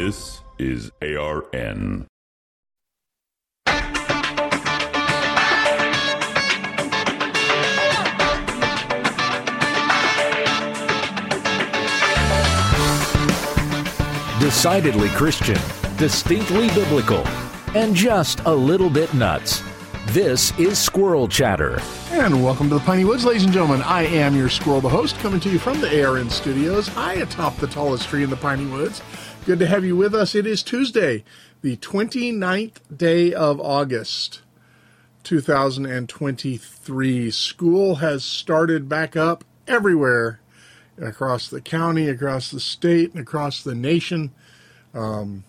This is ARN. Decidedly Christian, distinctly biblical, and just a little bit nuts. This is Squirrel Chatter. And welcome to the Piney Woods, ladies and gentlemen. I am your squirrel, the host, coming to you from the ARN studios, high atop the tallest tree in the Piney Woods. Good to have you with us. It is Tuesday, the 29th day of August, 2023. School has started back up everywhere across the county, across the state, and across the nation. Um,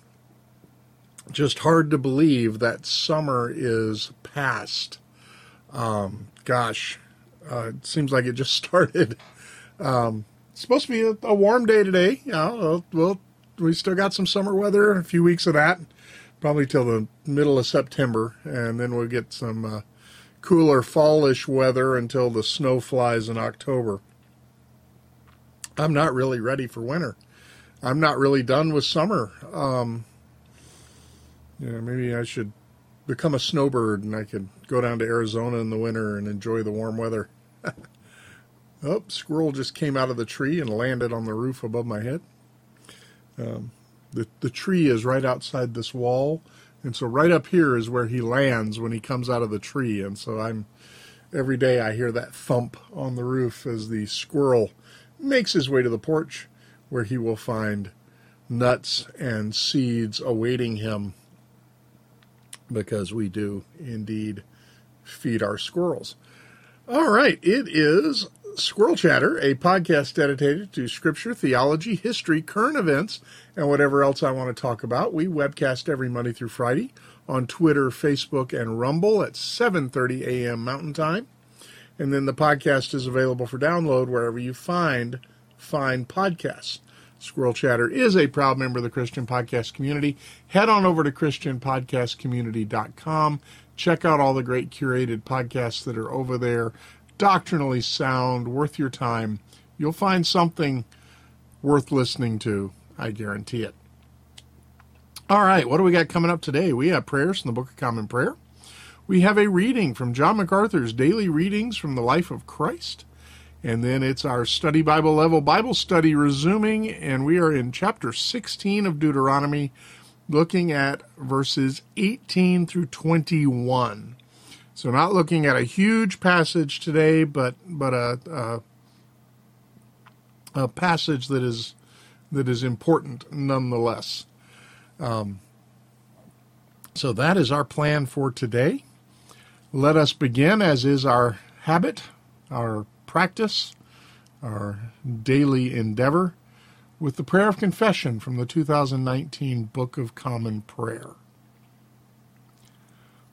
just hard to believe that summer is past. Um, gosh, uh, it seems like it just started. Um, supposed to be a, a warm day today. Yeah, well, well, we still got some summer weather, a few weeks of that, probably till the middle of September, and then we'll get some uh, cooler fallish weather until the snow flies in October. I'm not really ready for winter. I'm not really done with summer. Um, yeah, maybe I should become a snowbird and I could go down to Arizona in the winter and enjoy the warm weather. oh, squirrel just came out of the tree and landed on the roof above my head. Um, the the tree is right outside this wall, and so right up here is where he lands when he comes out of the tree. And so I'm every day I hear that thump on the roof as the squirrel makes his way to the porch where he will find nuts and seeds awaiting him because we do indeed feed our squirrels. All right, it is Squirrel Chatter, a podcast dedicated to scripture, theology, history, current events, and whatever else I want to talk about. We webcast every Monday through Friday on Twitter, Facebook, and Rumble at 7:30 a.m. Mountain Time. And then the podcast is available for download wherever you find fine podcasts. Squirrel Chatter is a proud member of the Christian podcast community. Head on over to ChristianPodcastCommunity.com. Check out all the great curated podcasts that are over there. Doctrinally sound, worth your time. You'll find something worth listening to. I guarantee it. All right, what do we got coming up today? We have prayers from the Book of Common Prayer. We have a reading from John MacArthur's Daily Readings from the Life of Christ. And then it's our study Bible level Bible study resuming, and we are in chapter 16 of Deuteronomy, looking at verses 18 through 21. So, not looking at a huge passage today, but but a, a, a passage that is that is important nonetheless. Um, so that is our plan for today. Let us begin, as is our habit, our practice, our daily endeavor, with the prayer of confession from the 2019 Book of Common Prayer.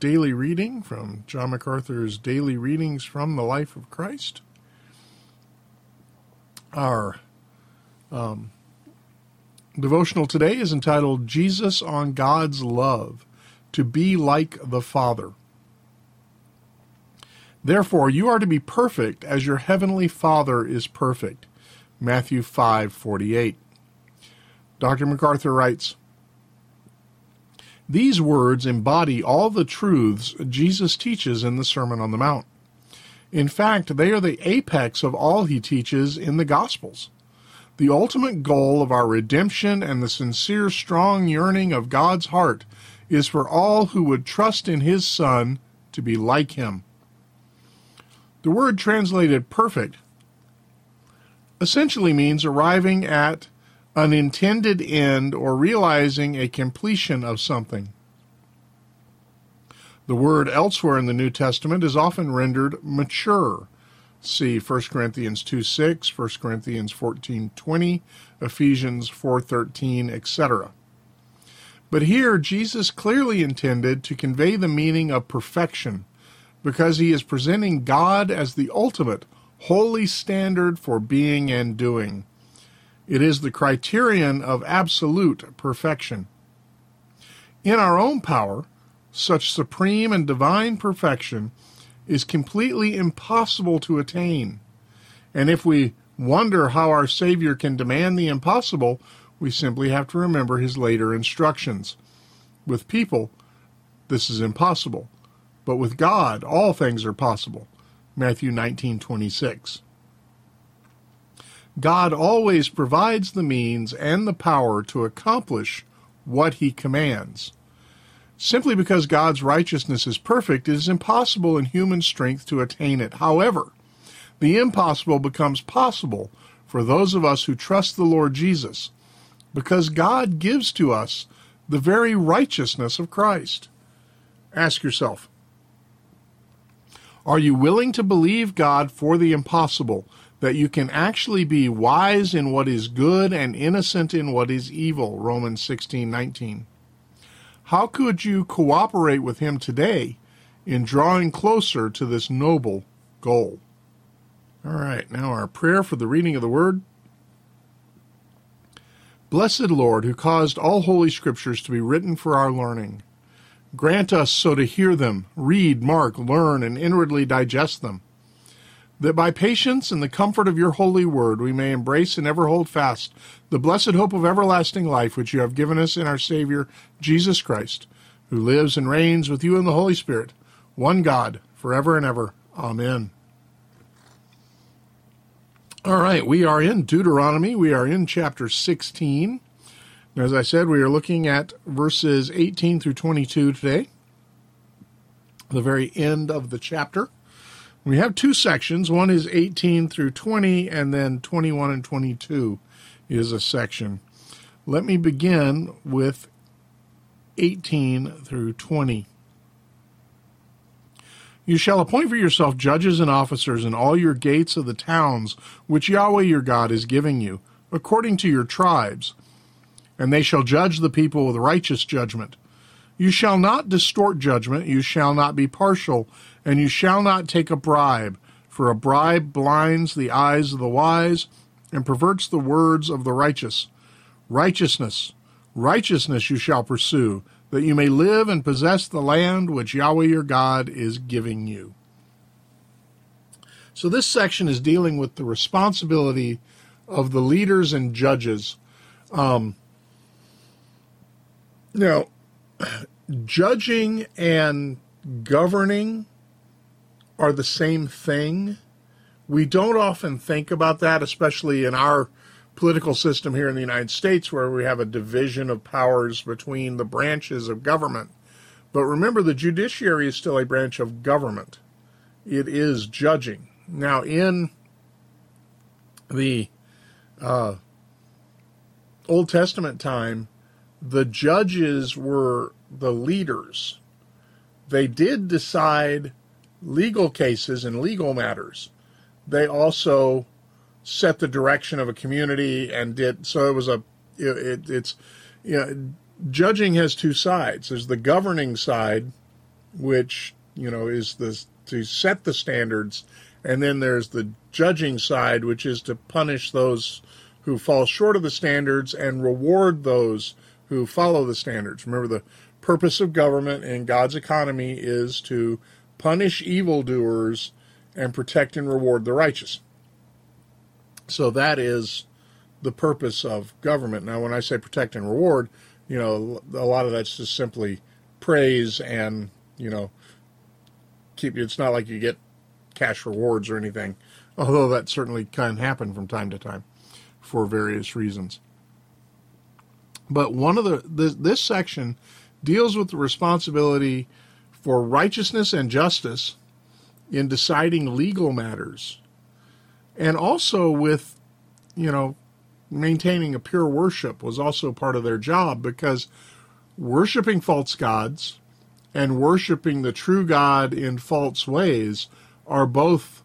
daily reading from John MacArthur's Daily Readings from the Life of Christ. Our um, devotional today is entitled Jesus on God's Love to Be Like the Father. Therefore, you are to be perfect as your heavenly Father is perfect. Matthew 5:48. Dr. MacArthur writes, These words embody all the truths Jesus teaches in the Sermon on the Mount. In fact, they are the apex of all he teaches in the Gospels. The ultimate goal of our redemption and the sincere, strong yearning of God's heart is for all who would trust in His Son to be like Him. The word translated perfect essentially means arriving at an intended end or realizing a completion of something. The word elsewhere in the New Testament is often rendered mature. See 1 Corinthians 2 6, 1 Corinthians 14 20, Ephesians 4 13, etc. But here, Jesus clearly intended to convey the meaning of perfection because he is presenting God as the ultimate, holy standard for being and doing. It is the criterion of absolute perfection. In our own power, such supreme and divine perfection is completely impossible to attain. And if we wonder how our Savior can demand the impossible, we simply have to remember his later instructions. With people, this is impossible, but with God, all things are possible. Matthew 19:26. God always provides the means and the power to accomplish what he commands. Simply because God's righteousness is perfect, it is impossible in human strength to attain it. However, the impossible becomes possible for those of us who trust the Lord Jesus, because God gives to us the very righteousness of Christ. Ask yourself Are you willing to believe God for the impossible that you can actually be wise in what is good and innocent in what is evil. Romans 16:19. How could you cooperate with him today in drawing closer to this noble goal? All right, now our prayer for the reading of the word. Blessed Lord, who caused all holy scriptures to be written for our learning, grant us so to hear them, read, mark, learn, and inwardly digest them that by patience and the comfort of your holy word we may embrace and ever hold fast the blessed hope of everlasting life which you have given us in our Savior, Jesus Christ, who lives and reigns with you in the Holy Spirit, one God, forever and ever. Amen. All right, we are in Deuteronomy. We are in chapter 16. As I said, we are looking at verses 18 through 22 today, the very end of the chapter. We have two sections. One is 18 through 20, and then 21 and 22 is a section. Let me begin with 18 through 20. You shall appoint for yourself judges and officers in all your gates of the towns which Yahweh your God is giving you, according to your tribes, and they shall judge the people with righteous judgment. You shall not distort judgment, you shall not be partial and you shall not take a bribe, for a bribe blinds the eyes of the wise and perverts the words of the righteous. Righteousness, righteousness you shall pursue, that you may live and possess the land which Yahweh your God is giving you. So, this section is dealing with the responsibility of the leaders and judges. Um, now, judging and governing are the same thing. We don't often think about that, especially in our political system here in the United States, where we have a division of powers between the branches of government. But remember, the judiciary is still a branch of government, it is judging. Now, in the uh, Old Testament time, the judges were the leaders. They did decide legal cases and legal matters. They also set the direction of a community and did so. It was a it, it's you know judging has two sides. There's the governing side, which you know is the to set the standards, and then there's the judging side, which is to punish those who fall short of the standards and reward those who follow the standards. Remember, the purpose of government in God's economy is to punish evildoers, and protect and reward the righteous. So that is the purpose of government. Now, when I say protect and reward, you know, a lot of that's just simply praise and, you know, keep you. it's not like you get cash rewards or anything, although that certainly can happen from time to time. for various reasons. But one of the this, this section deals with the responsibility for righteousness and justice in deciding legal matters and also with you know maintaining a pure worship was also part of their job because worshiping false gods and worshiping the true God in false ways are both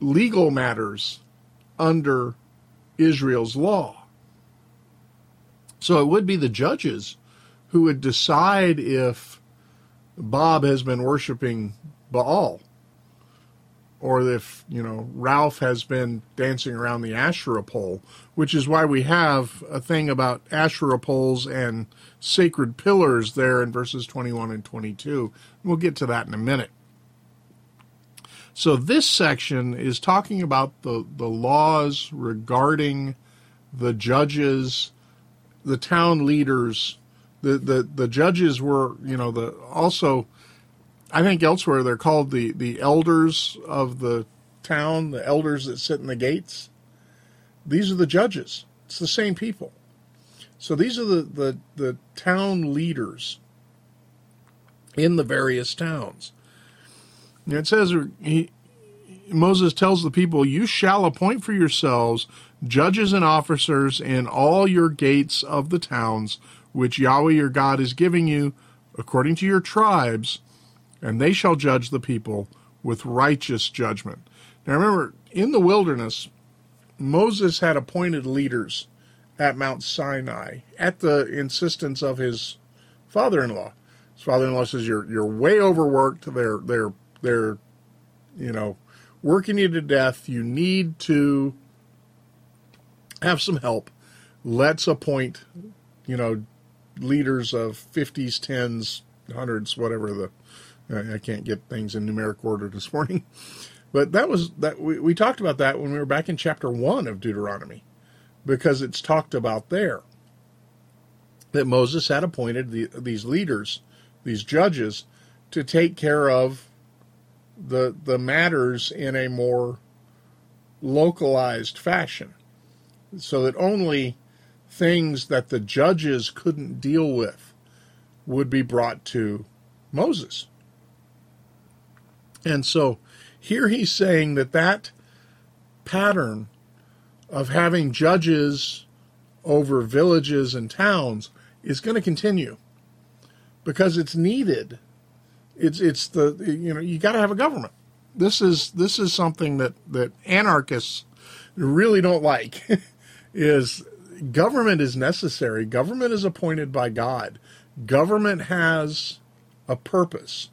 legal matters under Israel's law. So it would be the judges who would decide if Bob has been worshiping Baal or if, you know, Ralph has been dancing around the Asherah pole, which is why we have a thing about Asherah poles and sacred pillars there in verses 21 and 22. We'll get to that in a minute. So this section is talking about the, the laws regarding the judges, the town leaders. The, the, the judges were, you know, the also I think elsewhere they're called the, the elders of the town, the elders that sit in the gates. These are the judges. It's the same people. So these are the, the, the town leaders in the various towns. And it says he, Moses tells the people, You shall appoint for yourselves judges and officers in all your gates of the towns which Yahweh your God is giving you, according to your tribes, and they shall judge the people with righteous judgment. Now remember, in the wilderness, Moses had appointed leaders at Mount Sinai at the insistence of his father-in-law. His father-in-law says, "You're you're way overworked. They're they're they're, you know, working you to death. You need to have some help. Let's appoint, you know, leaders of fifties, tens, hundreds, whatever the I can't get things in numeric order this morning. But that was that we, we talked about that when we were back in chapter one of Deuteronomy, because it's talked about there that Moses had appointed the, these leaders, these judges, to take care of the the matters in a more localized fashion, so that only things that the judges couldn't deal with would be brought to Moses. And so here he's saying that that pattern of having judges over villages and towns is going to continue because it's needed. It's it's the you know you got to have a government. This is this is something that that anarchists really don't like. is government is necessary. Government is appointed by God. Government has a purpose.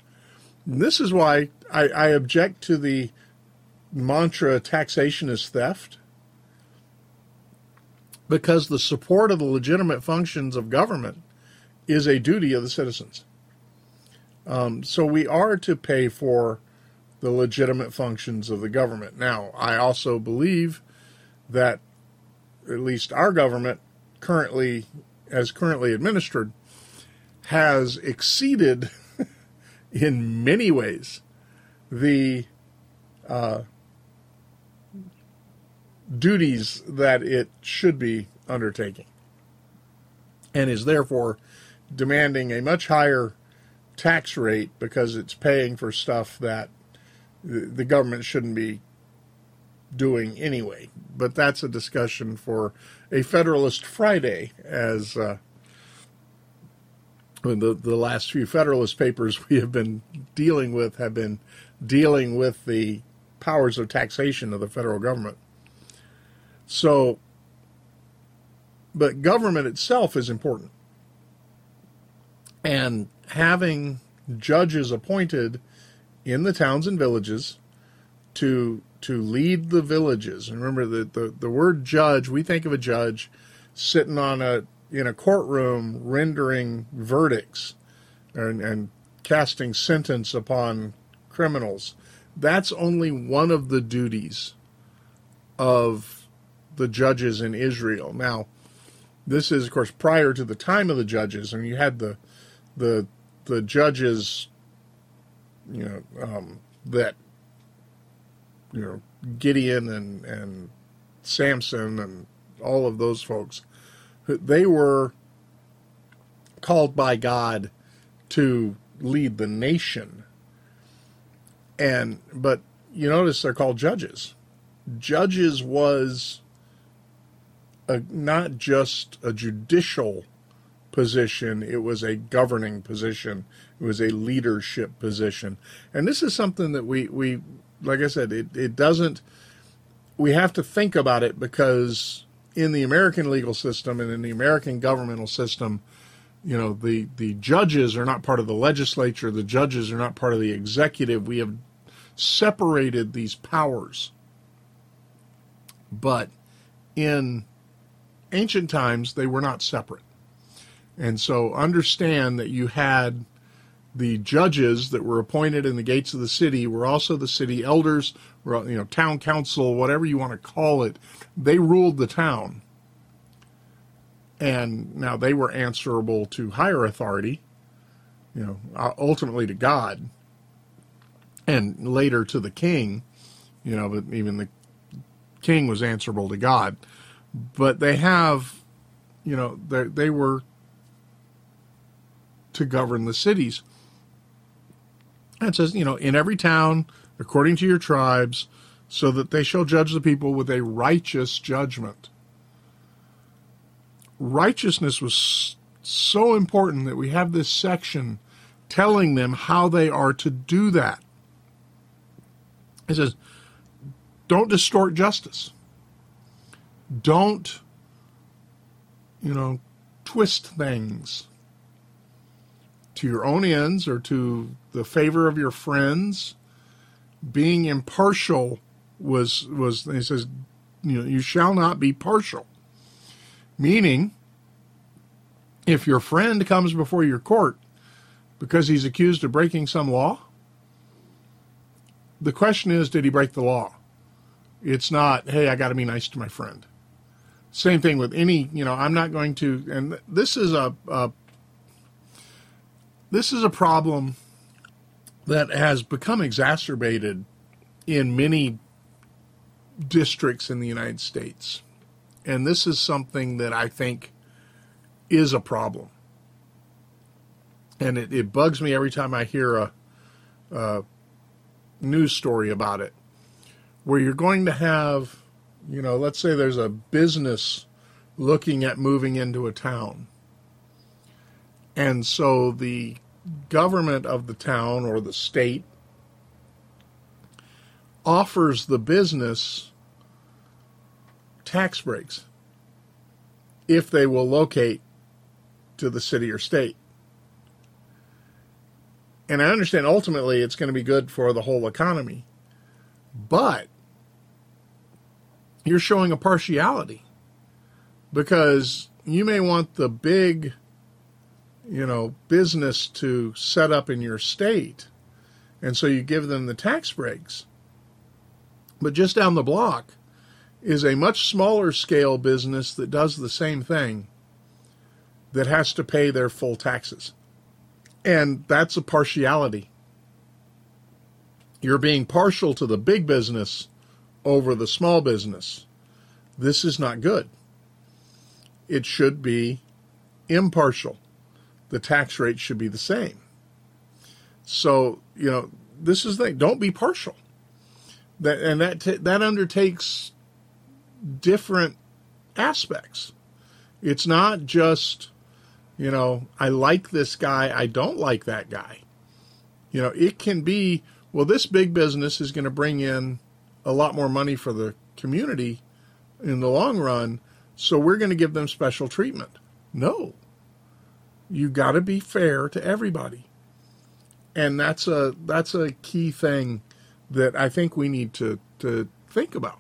And this is why I, I object to the mantra taxation is theft because the support of the legitimate functions of government is a duty of the citizens. Um, so we are to pay for the legitimate functions of the government. Now, I also believe that at least our government currently, as currently administered, has exceeded in many ways the uh, duties that it should be undertaking and is therefore demanding a much higher tax rate because it's paying for stuff that the government shouldn't be doing anyway. But that's a discussion for a Federalist Friday, as uh, the the last few Federalist papers we have been dealing with have been dealing with the powers of taxation of the federal government. So, but government itself is important. And having judges appointed in the towns and villages to to lead the villages. And remember the, the, the word judge, we think of a judge sitting on a in a courtroom rendering verdicts and, and casting sentence upon criminals. That's only one of the duties of the judges in Israel. Now, this is, of course, prior to the time of the judges, and you had the the the judges, you know, um, that you know Gideon and and Samson and all of those folks, they were called by God to lead the nation. And but you notice they're called judges. Judges was a, not just a judicial position, it was a governing position, it was a leadership position. And this is something that we, we like I said, it, it doesn't, we have to think about it because in the American legal system and in the American governmental system, you know, the, the judges are not part of the legislature, the judges are not part of the executive. We have separated these powers. But in ancient times, they were not separate. And so understand that you had the judges that were appointed in the gates of the city were also the city elders, were, you know, town council, whatever you want to call it. They ruled the town. And now they were answerable to higher authority, you know, uh, ultimately to God, and later to the king, you know, but even the king was answerable to God. But they have, you know, they were to govern the cities. And it says, you know, in every town, according to your tribes, so that they shall judge the people with a righteous judgment. Righteousness was so important that we have this section telling them how they are to do that. It says, don't distort justice. Don't, you know, twist things to your own ends or to the favor of your friends. Being impartial was was he says, you know, you shall not be partial. Meaning, if your friend comes before your court because he's accused of breaking some law, the question is, did he break the law? It's not, hey, I got to be nice to my friend. Same thing with any, you know, I'm not going to, and this is a, a this is a problem that has become exacerbated in many districts in the United States. And this is something that I think is a problem. And it, it bugs me every time I hear a, a news story about it, where you're going to have, you know, let's say there's a business looking at moving into a town. And so the government of the town or the state offers the business tax breaks if they will locate to the city or state. And I understand ultimately it's going to be good for the whole economy. But you're showing a partiality because you may want the big, you know, business to set up in your state. And so you give them the tax breaks. But just down the block is a much smaller scale business that does the same thing that has to pay their full taxes. And that's a partiality. You're being partial to the big business over the small business. This is not good. It should be impartial. The tax rate should be the same. So, you know, this is the thing. Don't be partial. That and that t- that undertakes different aspects. It's not just you know, I like this guy, I don't like that guy. You know, it can be, well, this big business is going to bring in a lot more money for the community in the long run, so we're going to give them special treatment. No. You got to be fair to everybody. And that's a that's a key thing that I think we need to to think about.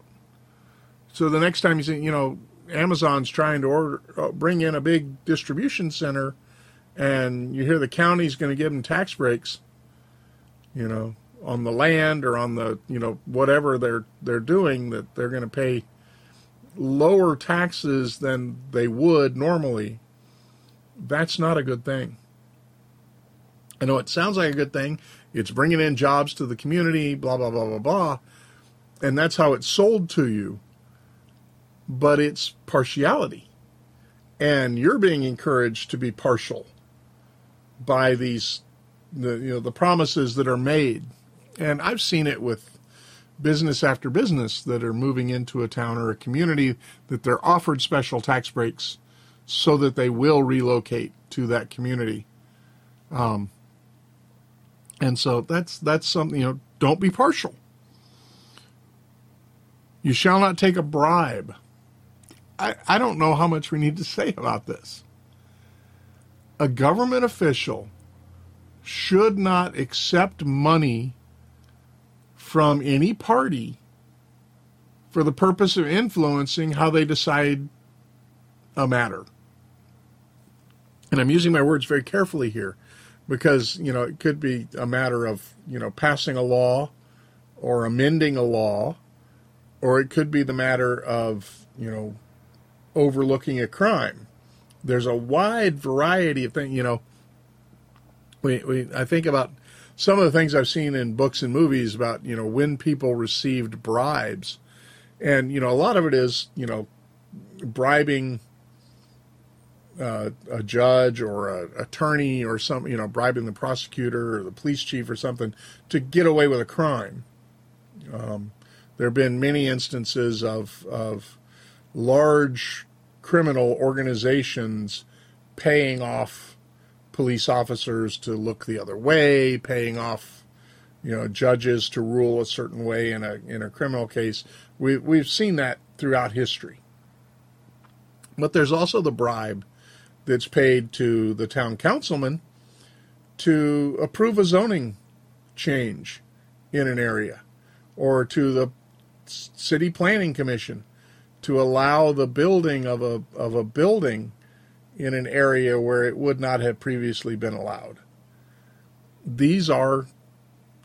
So the next time you say, you know, Amazon's trying to order, uh, bring in a big distribution center, and you hear the county's going to give them tax breaks, you know, on the land or on the, you know, whatever they're they're doing that they're going to pay lower taxes than they would normally. That's not a good thing. I know it sounds like a good thing. It's bringing in jobs to the community, blah blah blah blah blah, and that's how it's sold to you but it's partiality. And you're being encouraged to be partial by these the you know the promises that are made. And I've seen it with business after business that are moving into a town or a community that they're offered special tax breaks so that they will relocate to that community. Um, and so that's that's something you know. Don't be partial. You shall not take a bribe. I, I don't know how much we need to say about this. A government official should not accept money from any party for the purpose of influencing how they decide a matter. And I'm using my words very carefully here because, you know, it could be a matter of, you know, passing a law or amending a law, or it could be the matter of, you know, overlooking a crime. There's a wide variety of things, you know. We, we I think about some of the things I've seen in books and movies about, you know, when people received bribes. And, you know, a lot of it is, you know, bribing uh, a judge or a attorney or some, you know, bribing the prosecutor or the police chief or something to get away with a crime. Um, there have been many instances of of large criminal organizations paying off police officers to look the other way, paying off you know judges to rule a certain way in a in a criminal case. We we've seen that throughout history. But there's also the bribe that's paid to the town councilman to approve a zoning change in an area or to the city planning commission to allow the building of a of a building in an area where it would not have previously been allowed. These are,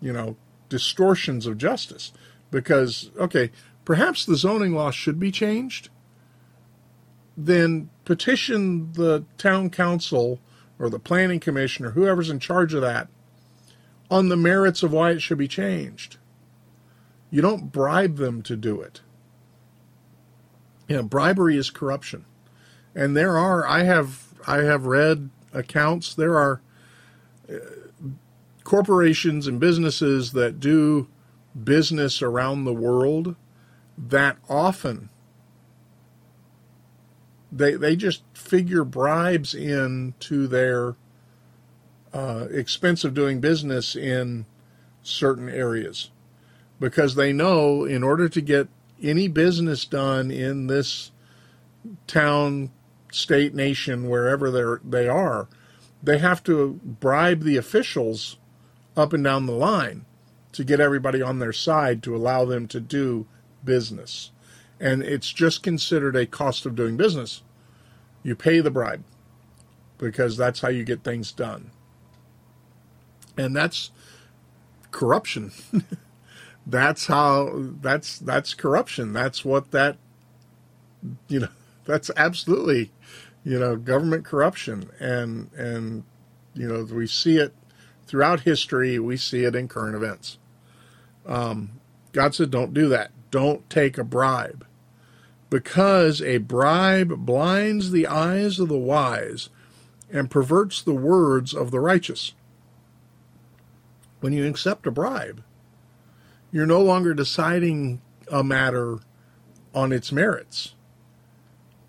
you know, distortions of justice because okay, perhaps the zoning law should be changed. Then petition the town council or the planning commission or whoever's in charge of that on the merits of why it should be changed. You don't bribe them to do it. You know, bribery is corruption. And there are I have I have read accounts there are uh, corporations and businesses that do business around the world that often they they just figure bribes into their uh, expense of doing business in certain areas. Because they know in order to get any business done in this town, state, nation, wherever they're, they are, they have to bribe the officials up and down the line to get everybody on their side to allow them to do business and it's just considered a cost of doing business. You pay the bribe because that's how you get things done. And that's corruption. that's how that's that's corruption. That's what that you know, that's absolutely you know, government corruption and and you know, we see it throughout history, we see it in current events. Um, God said, don't do that. Don't take a bribe. Because a bribe blinds the eyes of the wise and perverts the words of the righteous. When you accept a bribe, you're no longer deciding a matter on its merits.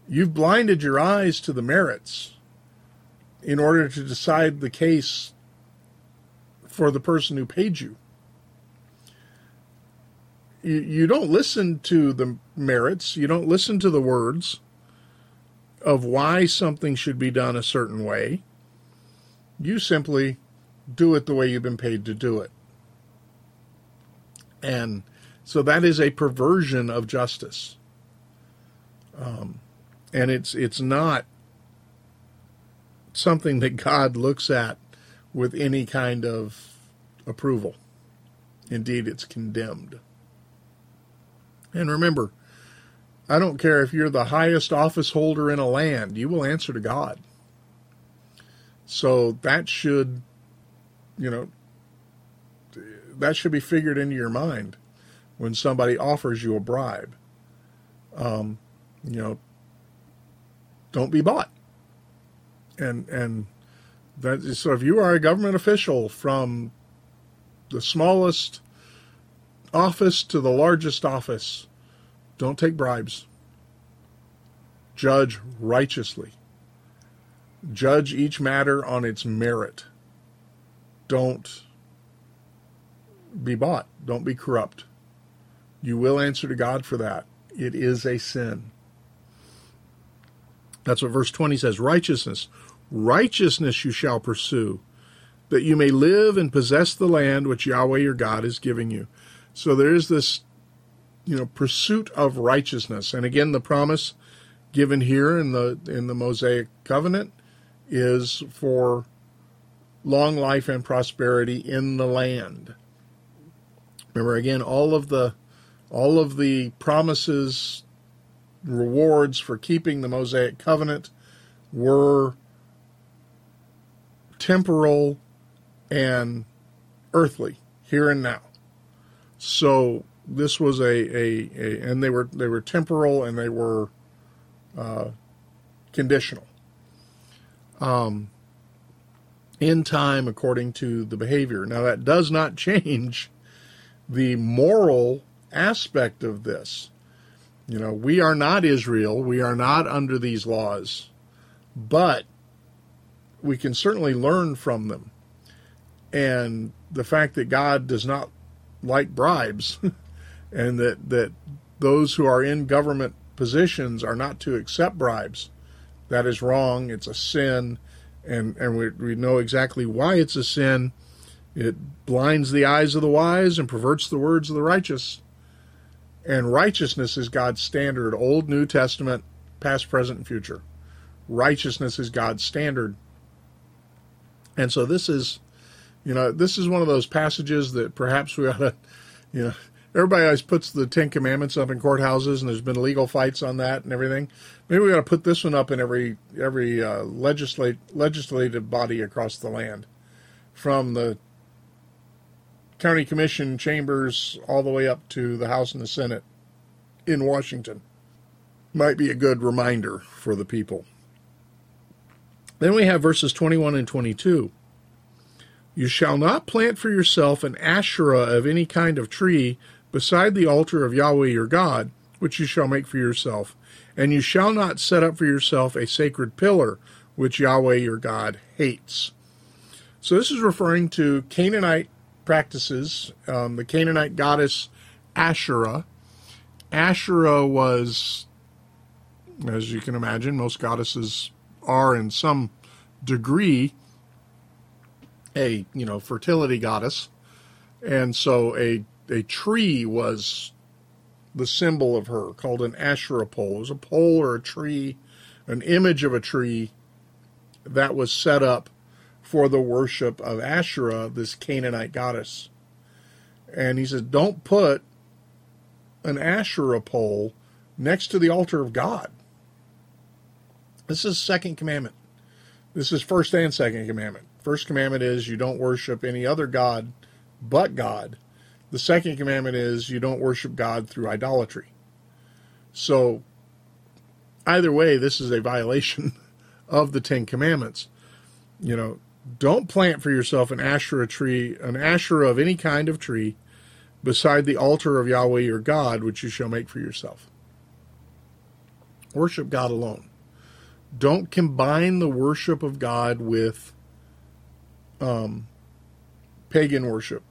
You've blinded your eyes to the merits in order to decide the case for the person who paid you you, you don't listen to the merits, you don't listen to the words of why something should be done a certain way. You simply do it the way you've been paid to do it. And so that is a perversion of justice. Um, and it's it's not something that God looks at with any kind of approval. Indeed, it's condemned. And remember, I don't care if you're the highest office holder in a land, you will answer to God. So that should, you know, that should be figured into your mind when somebody offers you a bribe. Um, you know, don't be bought. And and that is, so if you are a government official from the smallest office to the largest office, don't take bribes. Judge righteously. Judge each matter on its merit. Don't be bought. Don't be corrupt. You will answer to God for that. It is a sin. That's what verse 20 says righteousness. Righteousness you shall pursue, that you may live and possess the land which Yahweh your God is giving you. So there is this, you know, pursuit of righteousness. And again, the promise given here in the in the Mosaic covenant is for long life and prosperity in the land. Remember again all of the all of the promises rewards for keeping the Mosaic covenant were temporal and earthly here and now. So this was a, a, a and they were they were temporal and they were uh, conditional. Um, in time according to the behavior. Now that does not change the moral aspect of this. You know, we are not Israel. We are not under these laws. But we can certainly learn from them. And the fact that God does not like bribes and that, that those who are in government positions are not to accept bribes. That is wrong. It's a sin. And, and we, we know exactly why it's a sin. It blinds the eyes of the wise and perverts the words of the righteous. And righteousness is God's standard, Old, New Testament, past, present, and future. Righteousness is God's standard. And so this is, you know, this is one of those passages that perhaps we ought to, you know, everybody always puts the Ten Commandments up in courthouses, and there's been legal fights on that and everything. Maybe we ought to put this one up in every every uh, legislate legislative body across the land, from the county commission chambers all the way up to the House and the Senate in Washington. Might be a good reminder for the people. Then we have verses 21 and 22. You shall not plant for yourself an Asherah of any kind of tree beside the altar of Yahweh your God, which you shall make for yourself. And you shall not set up for yourself a sacred pillar, which Yahweh your God hates. So this is referring to Canaanite practices. Um, the Canaanite goddess Asherah. Asherah was, as you can imagine, most goddesses are in some degree a you know fertility goddess, and so a a tree was the symbol of her, called an Asherah pole. It was a pole or a tree, an image of a tree that was set up for the worship of Asherah, this Canaanite goddess. And he says, don't put an Asherah pole next to the altar of God. This is second commandment. This is first and second commandment. First commandment is you don't worship any other God but God. The second commandment is you don't worship God through idolatry. So, either way, this is a violation of the Ten Commandments. You know, don't plant for yourself an Asherah tree, an Asherah of any kind of tree, beside the altar of Yahweh your God, which you shall make for yourself. Worship God alone. Don't combine the worship of God with um, pagan worship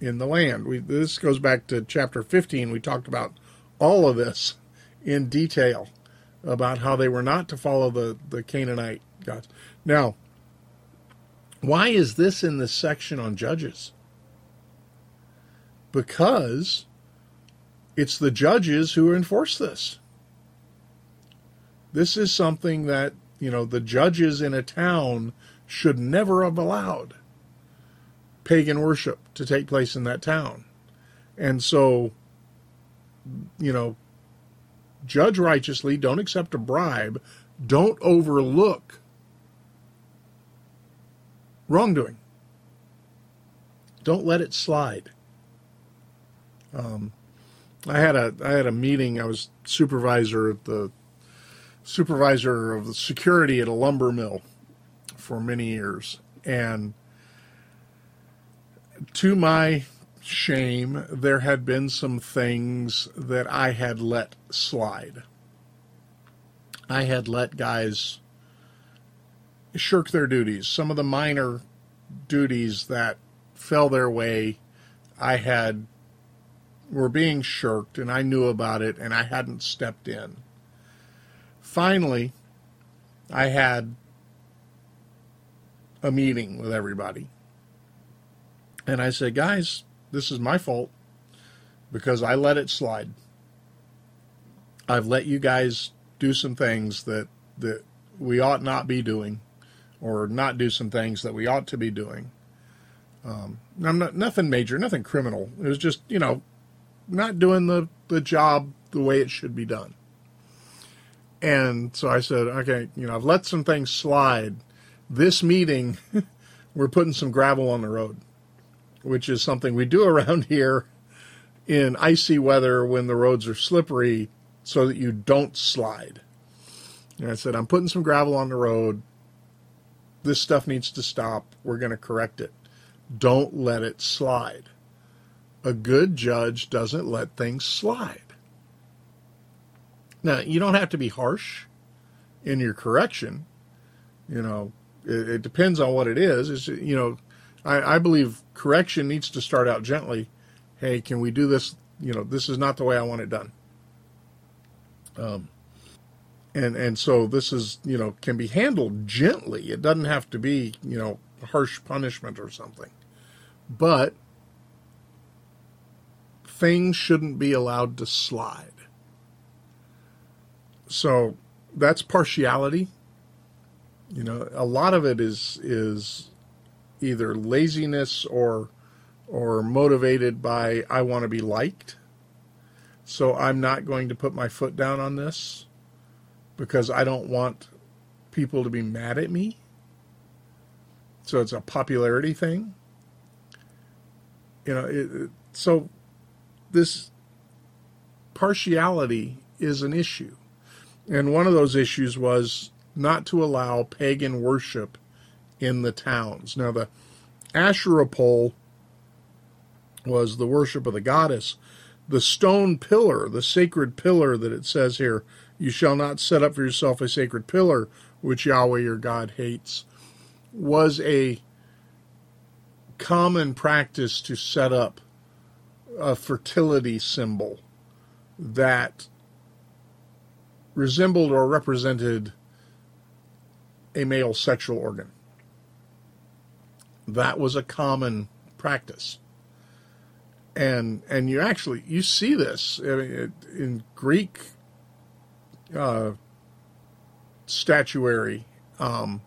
in the land. We, this goes back to chapter 15. We talked about all of this in detail about how they were not to follow the, the Canaanite gods. Now, why is this in this section on Judges? Because it's the judges who enforce this. This is something that, you know, the judges in a town should never have allowed pagan worship to take place in that town. And so, you know, judge righteously, don't accept a bribe, don't overlook wrongdoing. Don't let it slide. Um, I had a I had a meeting. I was supervisor at the supervisor of the security at a lumber mill for many years. And to my shame, there had been some things that I had let slide. I had let guys shirk their duties. Some of the minor duties that fell their way, I had were being shirked and I knew about it and I hadn't stepped in. Finally, I had a meeting with everybody. And I said, guys, this is my fault because I let it slide. I've let you guys do some things that that we ought not be doing, or not do some things that we ought to be doing. Um, I'm not nothing major, nothing criminal. It was just you know, not doing the the job the way it should be done. And so I said, okay, you know, I've let some things slide. This meeting, we're putting some gravel on the road, which is something we do around here in icy weather when the roads are slippery so that you don't slide. And I said, I'm putting some gravel on the road. This stuff needs to stop. We're going to correct it. Don't let it slide. A good judge doesn't let things slide. Now, you don't have to be harsh in your correction. You know, it, it depends on what it is. It's, you know, I, I believe correction needs to start out gently. Hey, can we do this? You know, this is not the way I want it done. Um, and and so this is you know can be handled gently. It doesn't have to be you know harsh punishment or something, but things shouldn't be allowed to slide. So that's partiality. You know, a lot of it is is either laziness or or motivated by I want to be liked. So I'm not going to put my foot down on this because I don't want people to be mad at me. So it's a popularity thing. You know, it, so this partiality is an issue. And one of those issues was not to allow pagan worship in the towns. Now, the Asherah pole was the worship of the goddess. The stone pillar, the sacred pillar that it says here, you shall not set up for yourself a sacred pillar, which Yahweh your God hates, was a common practice to set up a fertility symbol that resembled or represented a male sexual organ. That was a common practice. And and you actually you see this in Greek uh, statuary. Um,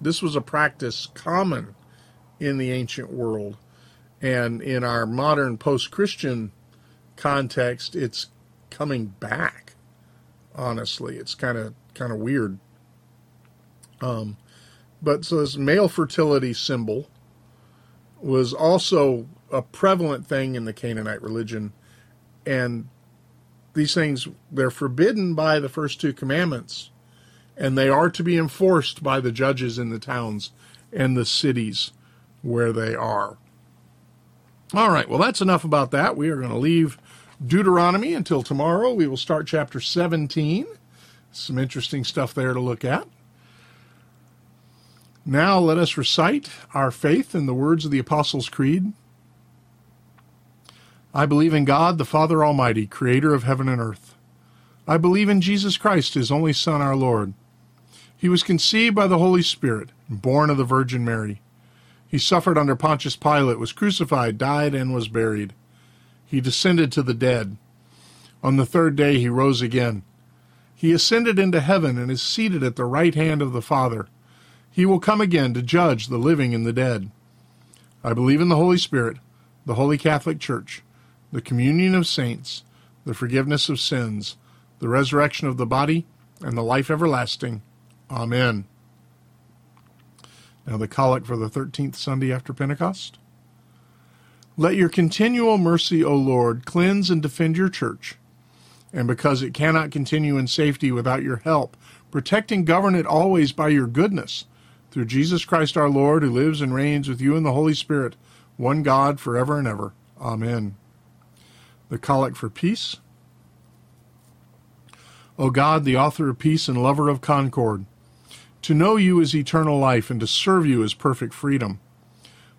this was a practice common in the ancient world, and in our modern post-Christian context, it's coming back. Honestly, it's kind of kind of weird. Um, but so this male fertility symbol was also a prevalent thing in the Canaanite religion, and these things they're forbidden by the first two commandments and they are to be enforced by the judges in the towns and the cities where they are. All right well that's enough about that. We are going to leave deuteronomy until tomorrow. We will start chapter 17 some interesting stuff there to look at now let us recite our faith in the words of the apostles creed I believe in God, the Father Almighty, creator of heaven and earth. I believe in Jesus Christ, his only Son, our Lord. He was conceived by the Holy Spirit, and born of the Virgin Mary. He suffered under Pontius Pilate, was crucified, died, and was buried. He descended to the dead. On the third day he rose again. He ascended into heaven and is seated at the right hand of the Father. He will come again to judge the living and the dead. I believe in the Holy Spirit, the Holy Catholic Church the communion of saints, the forgiveness of sins, the resurrection of the body, and the life everlasting. Amen. Now, the collect for the 13th Sunday after Pentecost. Let your continual mercy, O Lord, cleanse and defend your church, and because it cannot continue in safety without your help. Protect and govern it always by your goodness. Through Jesus Christ our Lord, who lives and reigns with you in the Holy Spirit, one God, forever and ever. Amen. The Collect for Peace. O God, the author of peace and lover of concord, to know you is eternal life, and to serve you is perfect freedom.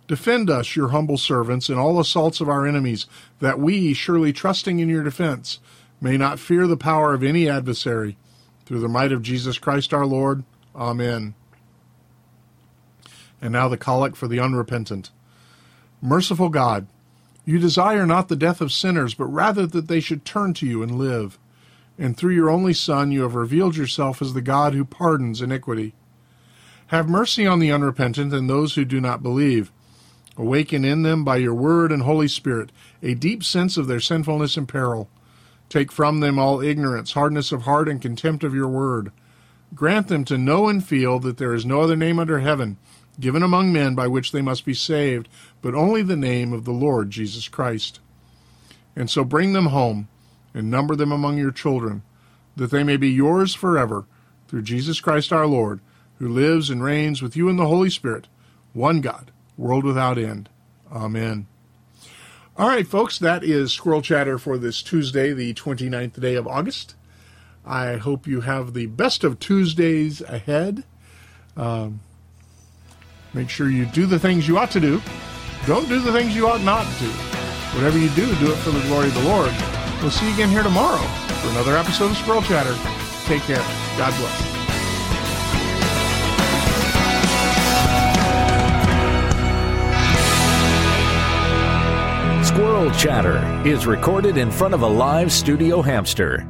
Defend us, your humble servants, in all assaults of our enemies, that we, surely trusting in your defense, may not fear the power of any adversary. Through the might of Jesus Christ our Lord. Amen. And now the collect for the unrepentant. Merciful God, you desire not the death of sinners, but rather that they should turn to you and live. And through your only Son, you have revealed yourself as the God who pardons iniquity. Have mercy on the unrepentant and those who do not believe. Awaken in them by your word and Holy Spirit a deep sense of their sinfulness and peril. Take from them all ignorance, hardness of heart, and contempt of your word. Grant them to know and feel that there is no other name under heaven given among men by which they must be saved, but only the name of the Lord Jesus Christ. And so bring them home and number them among your children, that they may be yours forever, through Jesus Christ our Lord, who lives and reigns with you in the Holy Spirit, one God, world without end. Amen. All right, folks, that is Squirrel Chatter for this Tuesday, the 29th day of August. I hope you have the best of Tuesdays ahead. Um, make sure you do the things you ought to do. Don't do the things you ought not to. Whatever you do, do it for the glory of the Lord. We'll see you again here tomorrow for another episode of Squirrel Chatter. Take care. God bless. Squirrel Chatter is recorded in front of a live studio hamster